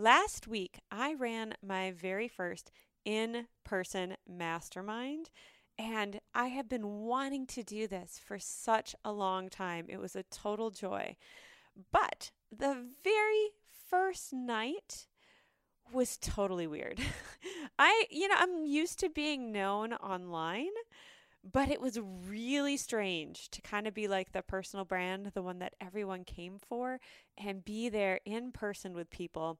Last week, I ran my very first in person mastermind. And I have been wanting to do this for such a long time. It was a total joy. But the very first night was totally weird. I, you know, I'm used to being known online, but it was really strange to kind of be like the personal brand, the one that everyone came for, and be there in person with people.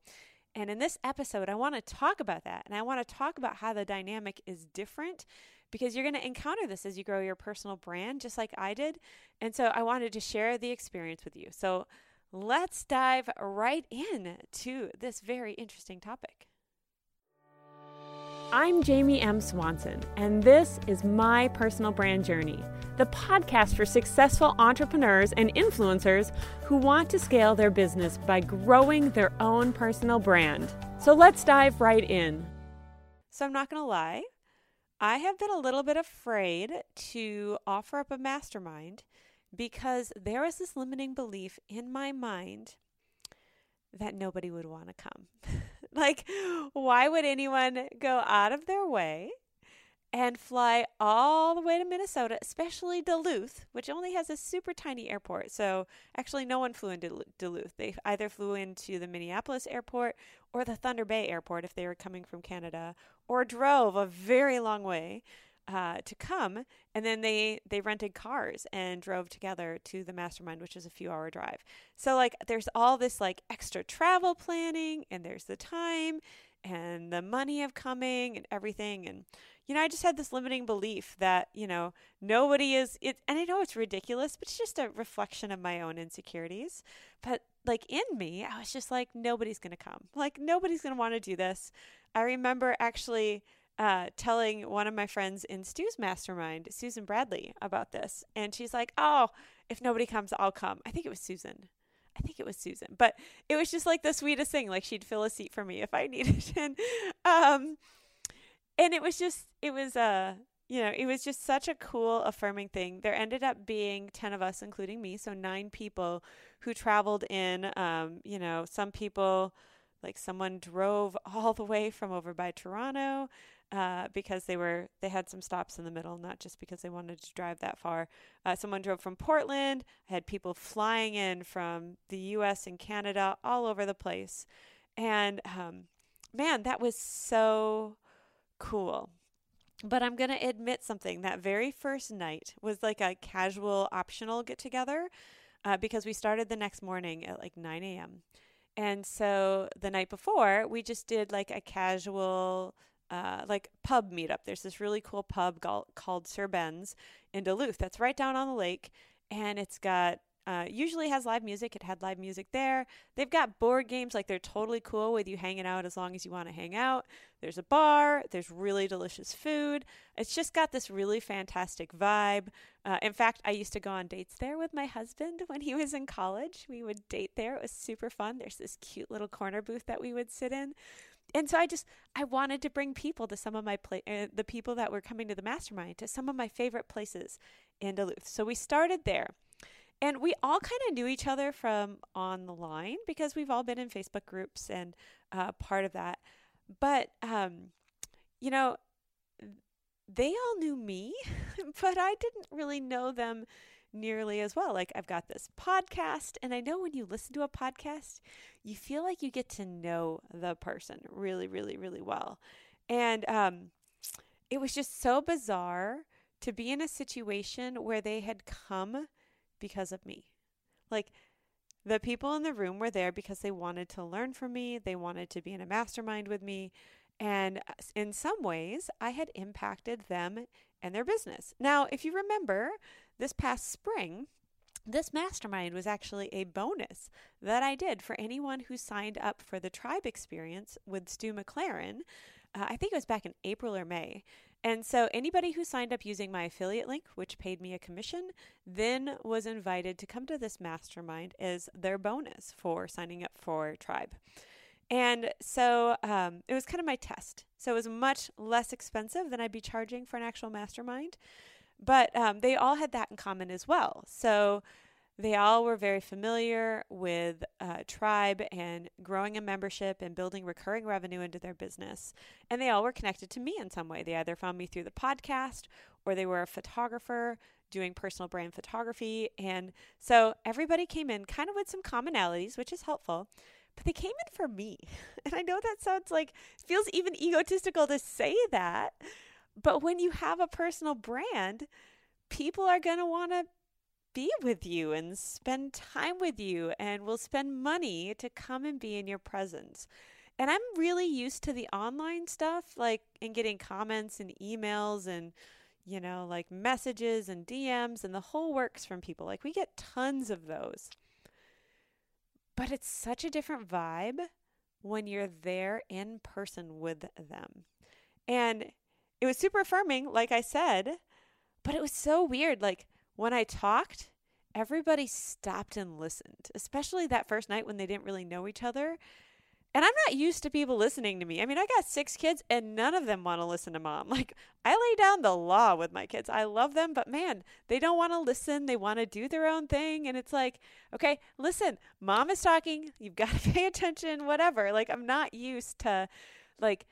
And in this episode, I want to talk about that. And I want to talk about how the dynamic is different because you're going to encounter this as you grow your personal brand, just like I did. And so I wanted to share the experience with you. So let's dive right in to this very interesting topic. I'm Jamie M. Swanson, and this is My Personal Brand Journey, the podcast for successful entrepreneurs and influencers who want to scale their business by growing their own personal brand. So let's dive right in. So, I'm not going to lie, I have been a little bit afraid to offer up a mastermind because there was this limiting belief in my mind that nobody would want to come. like, why would anyone go out of their way and fly all the way to Minnesota, especially Duluth, which only has a super tiny airport. So actually, no one flew into Duluth. They either flew into the Minneapolis airport or the Thunder Bay airport if they were coming from Canada, or drove a very long way uh, to come. And then they they rented cars and drove together to the mastermind, which is a few hour drive. So like, there's all this like extra travel planning, and there's the time and the money of coming and everything and you know, I just had this limiting belief that, you know, nobody is it and I know it's ridiculous, but it's just a reflection of my own insecurities. But like in me, I was just like nobody's to come. Like nobody's to want to do this. I remember actually uh, telling one of my friends in Stu's mastermind, Susan Bradley, about this. And she's like, Oh, if nobody comes, I'll come. I think it was Susan. I think it was Susan, but it was just like the sweetest thing. Like she'd fill a seat for me if I needed. and um, and it was just it was uh you know it was just such a cool affirming thing there ended up being 10 of us including me so nine people who traveled in um you know some people like someone drove all the way from over by toronto uh, because they were they had some stops in the middle, not just because they wanted to drive that far. Uh, someone drove from Portland. I had people flying in from the U.S. and Canada, all over the place, and um, man, that was so cool. But I'm to admit something. That very first night was like a casual, optional get together uh, because we started the next morning at like 9 a.m. And so the night before, we just did like a casual, uh, like pub meetup. There's this really cool pub called Sir Ben's in Duluth that's right down on the lake. And it's got uh, usually has live music. It had live music there. They've got board games, like they're totally cool with you hanging out as long as you want to hang out. There's a bar. There's really delicious food. It's just got this really fantastic vibe. Uh, in fact, I used to go on dates there with my husband when he was in college. We would date there. It was super fun. There's this cute little corner booth that we would sit in. And so I just I wanted to bring people to some of my pla- uh, the people that were coming to the mastermind to some of my favorite places in Duluth. So we started there. And we all kind of knew each other from on the line because we've all been in Facebook groups and uh, part of that. But, um, you know, they all knew me, but I didn't really know them nearly as well. Like, I've got this podcast, and I know when you listen to a podcast, you feel like you get to know the person really, really, really well. And um, it was just so bizarre to be in a situation where they had come because of me. Like the people in the room were there because they wanted to learn from me, they wanted to be in a mastermind with me, and uh, in some ways, I had impacted them and their business. Now, if you remember, this past spring, this mastermind was actually a bonus that I did for anyone who signed up for the tribe experience with Stu McLaren. Uh, I think it was back in April or May. And so anybody who signed up using my affiliate link, which paid me a commission, then was invited to come to this mastermind as their bonus for signing up for Tribe. And so um, it was kind of my test. So it was much less expensive than I'd be charging for an actual mastermind. But um, they all had that in common as well. So they all were very familiar with uh, tribe and growing a membership and building recurring revenue into their business. And they all were connected to me in some way. They either found me through the podcast or they were a photographer doing personal brand photography. And so everybody came in kind of with some commonalities, which is helpful. But they came in for me. And I know that sounds like, feels even egotistical to say that. But when you have a personal brand, people are going to want to be with you and spend time with you and will spend money to come and be in your presence. And I'm really used to the online stuff, like in getting comments and emails and, you know, like messages and DMs and the whole works from people. Like we get tons of those. But it's such a different vibe when you're there in person with them. And it was super affirming, like I said, but it was so weird. Like, when I talked, everybody stopped and listened, especially that first night when they didn't really know each other. And I'm not used to people listening to me. I mean, I got six kids and none of them want to listen to mom. Like, I lay down the law with my kids. I love them, but man, they don't want to listen. They want to do their own thing. And it's like, okay, listen, mom is talking. You've got to pay attention, whatever. Like, I'm not used to, like,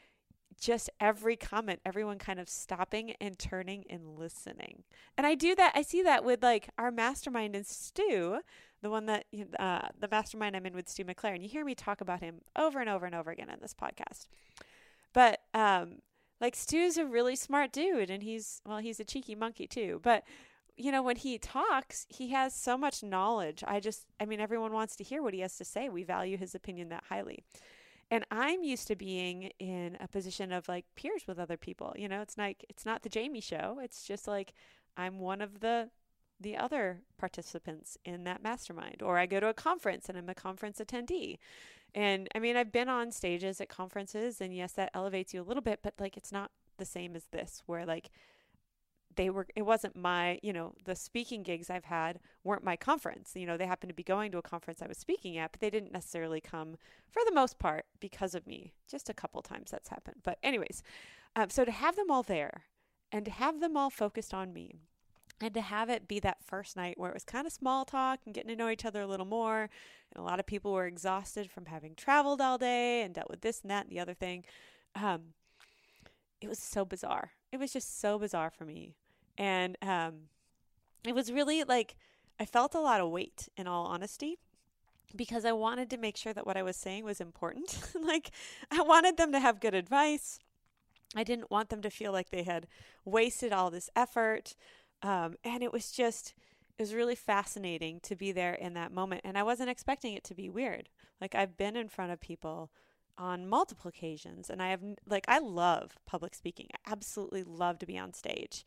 just every comment, everyone kind of stopping and turning and listening. And I do that, I see that with like our mastermind and Stu, the one that, uh, the mastermind I'm in with Stu McLaren. You hear me talk about him over and over and over again in this podcast. But, um, like Stu's a really smart dude and he's, well, he's a cheeky monkey too. But, you know, when he talks, he has so much knowledge. I just, I mean, everyone wants to hear what he has to say. We value his opinion that highly. And I'm used to being in a position of like peers with other people. You know, it's like it's not the Jamie show. It's just like I'm one of the the other participants in that mastermind or I go to a conference and I'm a conference attendee. And I mean, I've been on stages at conferences and yes, that elevates you a little bit, but like it's not the same as this where like they were it wasn't my you know the speaking gigs i've had weren't my conference. You know they happened to be going to a conference i was speaking at but they didn't necessarily come for the most part because of me just a couple times that's happened. But anyways um, so to have them all there and to have them all focused on me and to have it be that first night where it was kind of small talk and getting to know each other a little more and a lot of people were exhausted from having traveled all day and dealt with this and that and the other thing um, it was so bizarre. It was just so bizarre for me and um, it was really like I felt a lot of weight, in all honesty, because I wanted to make sure that what I was saying was important. like, I wanted them to have good advice. I didn't want them to feel like they had wasted all this effort. Um, and it was just, it was really fascinating to be there in that moment. And I wasn't expecting it to be weird. Like, I've been in front of people on multiple occasions, and I have, like, I love public speaking. I absolutely love to be on stage.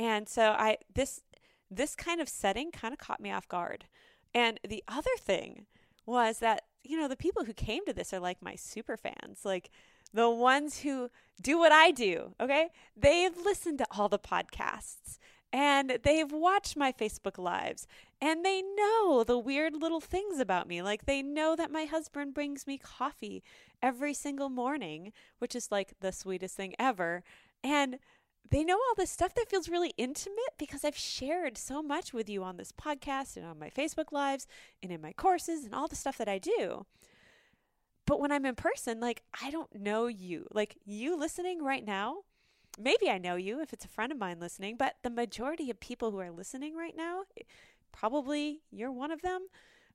And so I this this kind of setting kind of caught me off guard. And the other thing was that you know the people who came to this are like my super fans, like the ones who do what I do, okay? They've listened to all the podcasts and they've watched my Facebook lives and they know the weird little things about me. Like they know that my husband brings me coffee every single morning, which is like the sweetest thing ever. And they know all this stuff that feels really intimate because I've shared so much with you on this podcast and on my Facebook lives and in my courses and all the stuff that I do. But when I'm in person, like, I don't know you. Like, you listening right now, maybe I know you if it's a friend of mine listening, but the majority of people who are listening right now, probably you're one of them.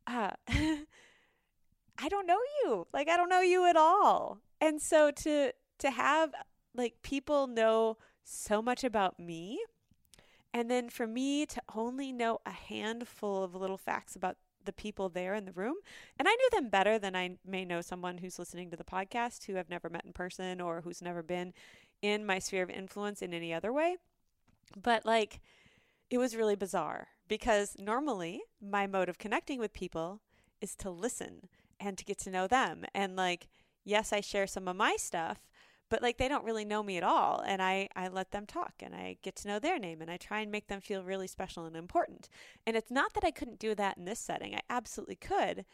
Uh, I don't know you. Like, I don't know you at all. And so to, to have like people know so much about me. And then for me to only know a handful of little facts about the people there in the room, and I knew them better than I may know someone who's listening to the podcast who I've never met in person or who's never been in my sphere of influence in any other way. But like, it was really bizarre because normally my mode of connecting with people is to listen and to get to know them. And like, yes, I share some of my stuff, but like they don't really know me at all and I, I let them talk and i get to know their name and i try and make them feel really special and important and it's not that i couldn't do that in this setting i absolutely could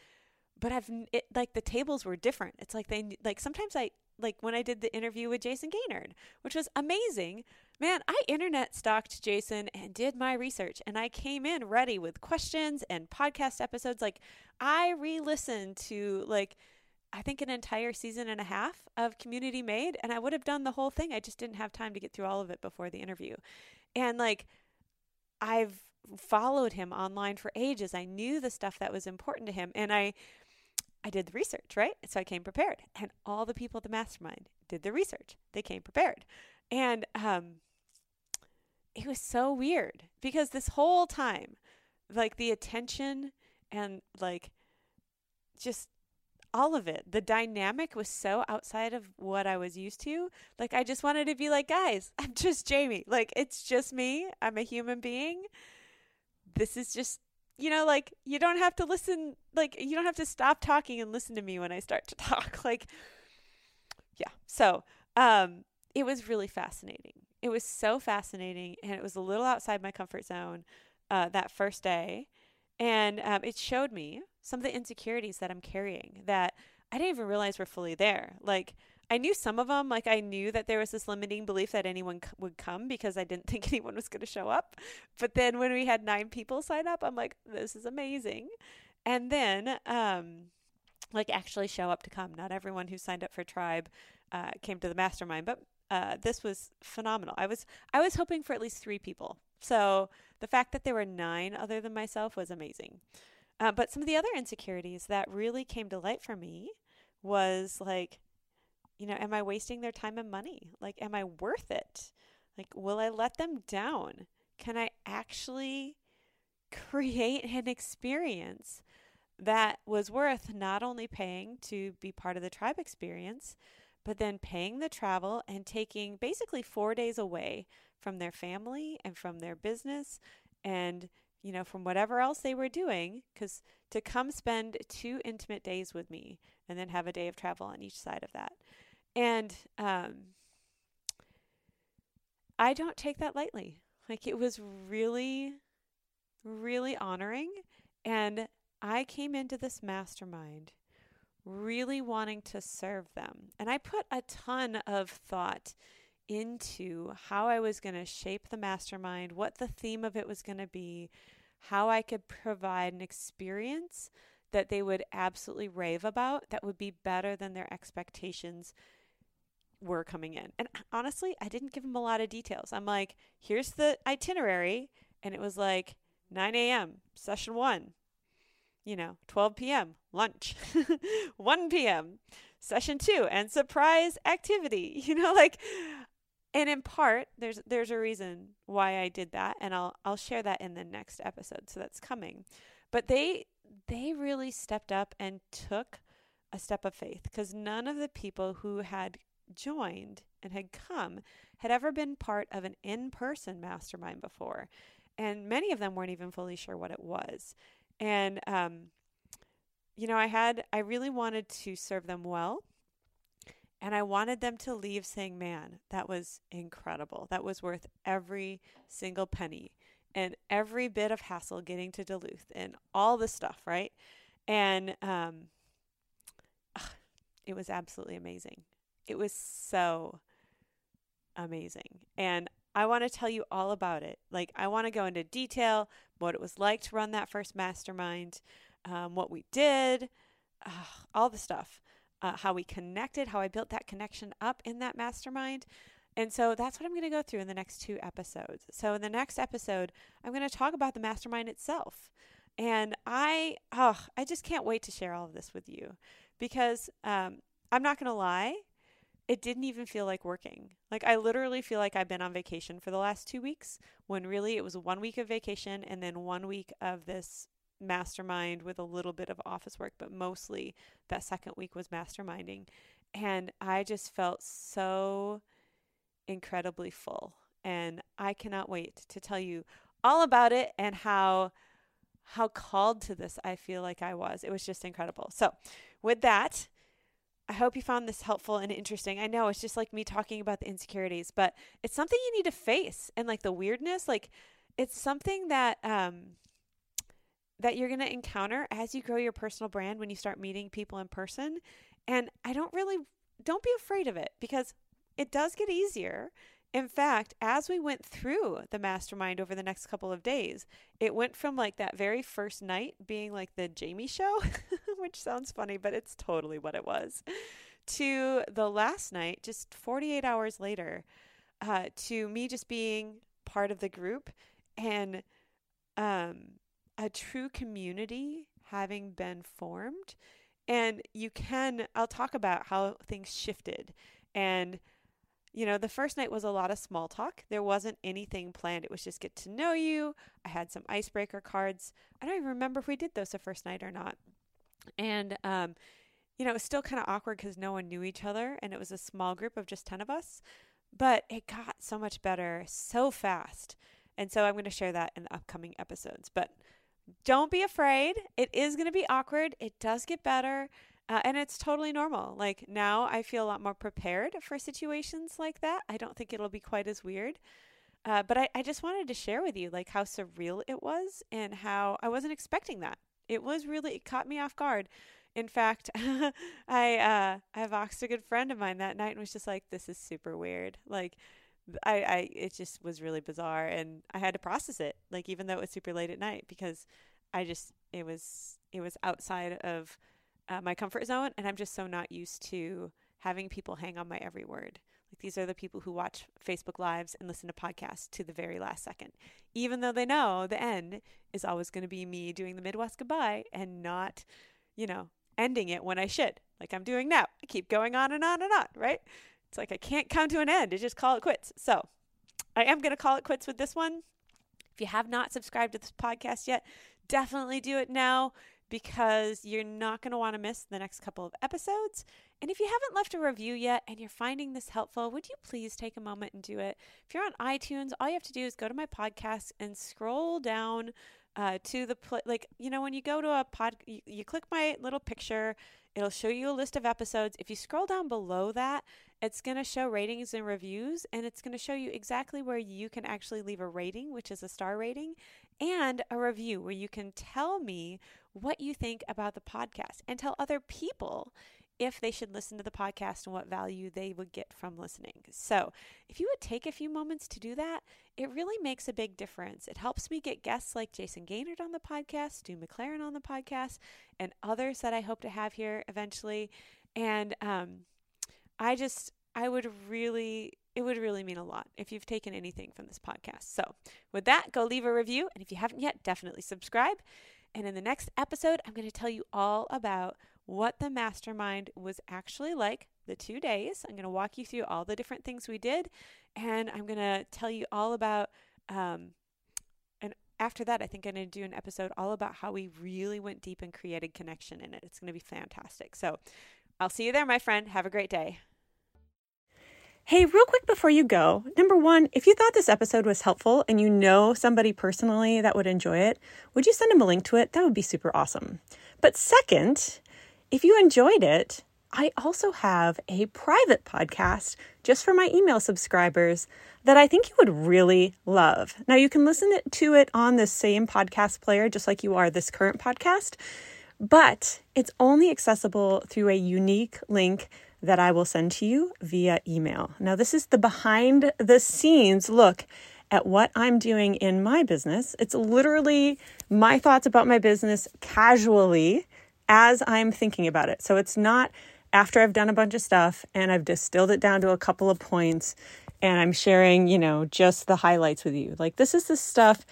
but i've it, like the tables were different it's like they like sometimes i like when I did the interview with Jason Gaynard, which was amazing. Man, I internet stalked Jason and did my research and I came in ready with questions and podcast episodes. Like I re-listened to like I think an entire season and a half of Community Made and I would have done the whole thing. I just didn't have time to get through all of it before the interview. And like I've followed him online for ages. I knew the stuff that was important to him and I I did the research, right? So I came prepared. And all the people at the mastermind did the research. They came prepared. And um it was so weird because this whole time like the attention and like just all of it. The dynamic was so outside of what I was used to. Like I just wanted to be like, guys, I'm just Jamie. Like it's just me. I'm a human being. This is just you know, like you don't have to listen like you don't have to stop talking and listen to me when I start to talk. Like yeah. So, um it was really fascinating. It was so fascinating and it was a little outside my comfort zone uh, that first day. And um, it showed me some of the insecurities that I'm carrying that I didn't even realize were fully there. Like, I knew some of them. Like, I knew that there was this limiting belief that anyone c- would come because I didn't think anyone was going to show up. But then when we had nine people sign up, I'm like, this is amazing. And then, um, like, actually show up to come. Not everyone who signed up for Tribe uh, came to the mastermind, but uh, this was phenomenal. I was I was hoping for at least three people. So the fact that there were nine other than myself was amazing. Uh, but some of the other insecurities that really came to light for me was like, you know, am I wasting their time and money? Like, am I worth it? Like, will I let them down? Can I actually create an experience that was worth not only paying to be part of the tribe experience, but then paying the travel and taking basically four days away from their family and from their business and you know, from whatever else they were doing, because to come spend two intimate days with me and then have a day of travel on each side of that. And um, I don't take that lightly. Like it was really, really honoring. And I came into this mastermind really wanting to serve them. And I put a ton of thought into how I was going to shape the mastermind, what the theme of it was going to be, how I could provide an experience that they would absolutely rave about that would be better than their expectations were coming in. And honestly, I didn't give them a lot of details. I'm like, here's the itinerary. And it was like 9 a.m., session one, you know, 12 p.m., lunch, 1 p.m., session two, and surprise activity, you know, like, and in part there's there's a reason why I did that and I'll I'll share that in the next episode so that's coming but they they really stepped up and took a step of faith because none of the people who had joined and had come had ever been part of an in-person mastermind before and many of them weren't even fully sure what it was and um you know I had I really wanted to serve them well and I wanted them to leave saying, man, that was incredible. That was worth every single penny and every bit of hassle getting to Duluth and all the stuff, right? And um, it was absolutely amazing. It was so amazing. And I want to tell you all about it. Like, I want to go into detail what it was like to run that first mastermind, um, what we did, all the stuff uh, how we connected, how I built that connection up in that mastermind. And so that's what I'm going to go through in the next two episodes. So in the next episode, I'm going to talk about the mastermind itself. And I, oh, I just can't wait to share all of this with you because um, I'm not going to lie, it didn't even feel like working. Like I literally feel like I've been on vacation for the last two weeks when really it was one week of vacation and then one week of this mastermind with a little bit of office work, but mostly that second week was masterminding. And I just felt so incredibly full. And I cannot wait to tell you all about it and how how called to this I feel like I was. It was just incredible. So, with that, I hope you found this helpful and interesting. I know it's just like me talking about the insecurities, but it's something you need to face and like the weirdness, like it's something that um that you're going to encounter as you grow your personal brand when you start meeting people in person. And I don't really don't be afraid of it because it does get easier. In fact, as we went through the mastermind over the next couple of days, it went from like that very first night being like the Jamie show, which sounds funny, but it's totally what it was, to the last night, just 48 hours later, uh, to me just being part of the group and um, a true community having been formed. And you can, I'll talk about how things shifted and you know, the first night was a lot of small talk. There wasn't anything planned. It was just get to know you. I had some icebreaker cards. I don't even remember if we did those the first night or not. And, um, you know, it was still kind of awkward because no one knew each other and it was a small group of just 10 of us. But it got so much better so fast. And so I'm going to share that in the upcoming episodes. But don't be afraid. It is going to be awkward. It does get better. Uh, and it's totally normal. Like now, I feel a lot more prepared for situations like that. I don't think it'll be quite as weird. Uh, but I, I just wanted to share with you like how surreal it was and how I wasn't expecting that. It was really it caught me off guard. In fact, I uh, I voxed a good friend of mine that night and was just like, "This is super weird." Like, I, I it just was really bizarre, and I had to process it. Like, even though it was super late at night, because I just it was it was outside of uh, my comfort zone, and I'm just so not used to having people hang on my every word. Like these are the people who watch Facebook Lives and listen to podcasts to the very last second, even though they know the end is always going to be me doing the Midwest goodbye and not, you know, ending it when I should, like I'm doing now. I keep going on and on and on, right? It's like I can't come to an end. I just call it quits. So I am going to call it quits with this one. If you have not subscribed to this podcast yet, definitely do it now because you're not going to want to miss the next couple of episodes. And if you haven't left a review yet and you're finding this helpful, would you please take a moment and do it? If you're on iTunes, all you have to do is go to my podcast and scroll down uh, to the pl- like you know when you go to a pod, you, you click my little picture. It'll show you a list of episodes. If you scroll down below that, it's going to show ratings and reviews, and it's going to show you exactly where you can actually leave a rating, which is a star rating, and a review where you can tell me what you think about the podcast and tell other people if they should listen to the podcast and what value they would get from listening. So, if you would take a few moments to do that, it really makes a big difference. It helps me get guests like Jason Gaynard on the podcast, Stu McLaren on the podcast, and others that I hope to have here eventually. And um, I just, I would really, it would really mean a lot if you've taken anything from this podcast. So, with that, go leave a review. And if you haven't yet, definitely subscribe. And in the next episode, I'm going to tell you all about what the mastermind was actually like the two days. I'm going to walk you through all the different things we did, and I'm going to tell you all about. Um, and after that, I think I'm going to do an episode all about how we really went deep and created connection in it. It's going to be fantastic. So I'll see you there, my friend. Have a great day. Hey, real quick before you go, number one, if you thought this episode was helpful and you know somebody personally that would enjoy it, would you send them a link to it? That would be super awesome. But second, if you enjoyed it, I also have a private podcast just for my email subscribers that I think you would really love. Now, you can listen to it on the same podcast player, just like you are this current podcast, but it's only accessible through a unique link that I will send to you via email. Now, this is the behind the scenes look at what I'm doing in my business. It's literally my thoughts about my business casually as I'm thinking about it. So it's not after I've done a bunch of stuff and I've distilled it down to a couple of points and I'm sharing, you know, just the highlights with you. Like, this is the stuff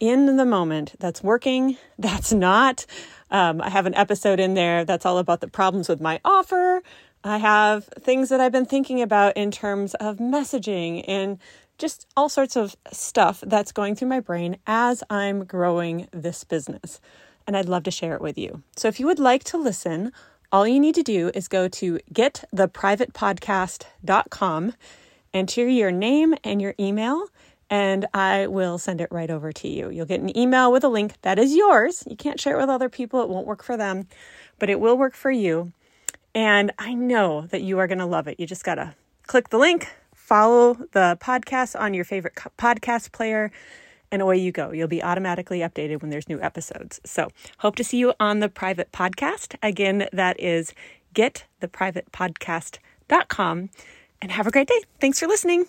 in the moment that's working, that's not. Um, I have an episode in there that's all about the problems with my offer. I have things that I've been thinking about in terms of messaging and just all sorts of stuff that's going through my brain as I'm growing this business. And I'd love to share it with you. So if you would like to listen, all you need to do is go to gettheprivatepodcast.com, enter your name and your email, and I will send it right over to you. You'll get an email with a link that is yours. You can't share it with other people, it won't work for them, but it will work for you. And I know that you are going to love it. You just got to click the link, follow the podcast on your favorite podcast player, and away you go. You'll be automatically updated when there's new episodes. So, hope to see you on the private podcast. Again, that is gettheprivatepodcast.com and have a great day. Thanks for listening.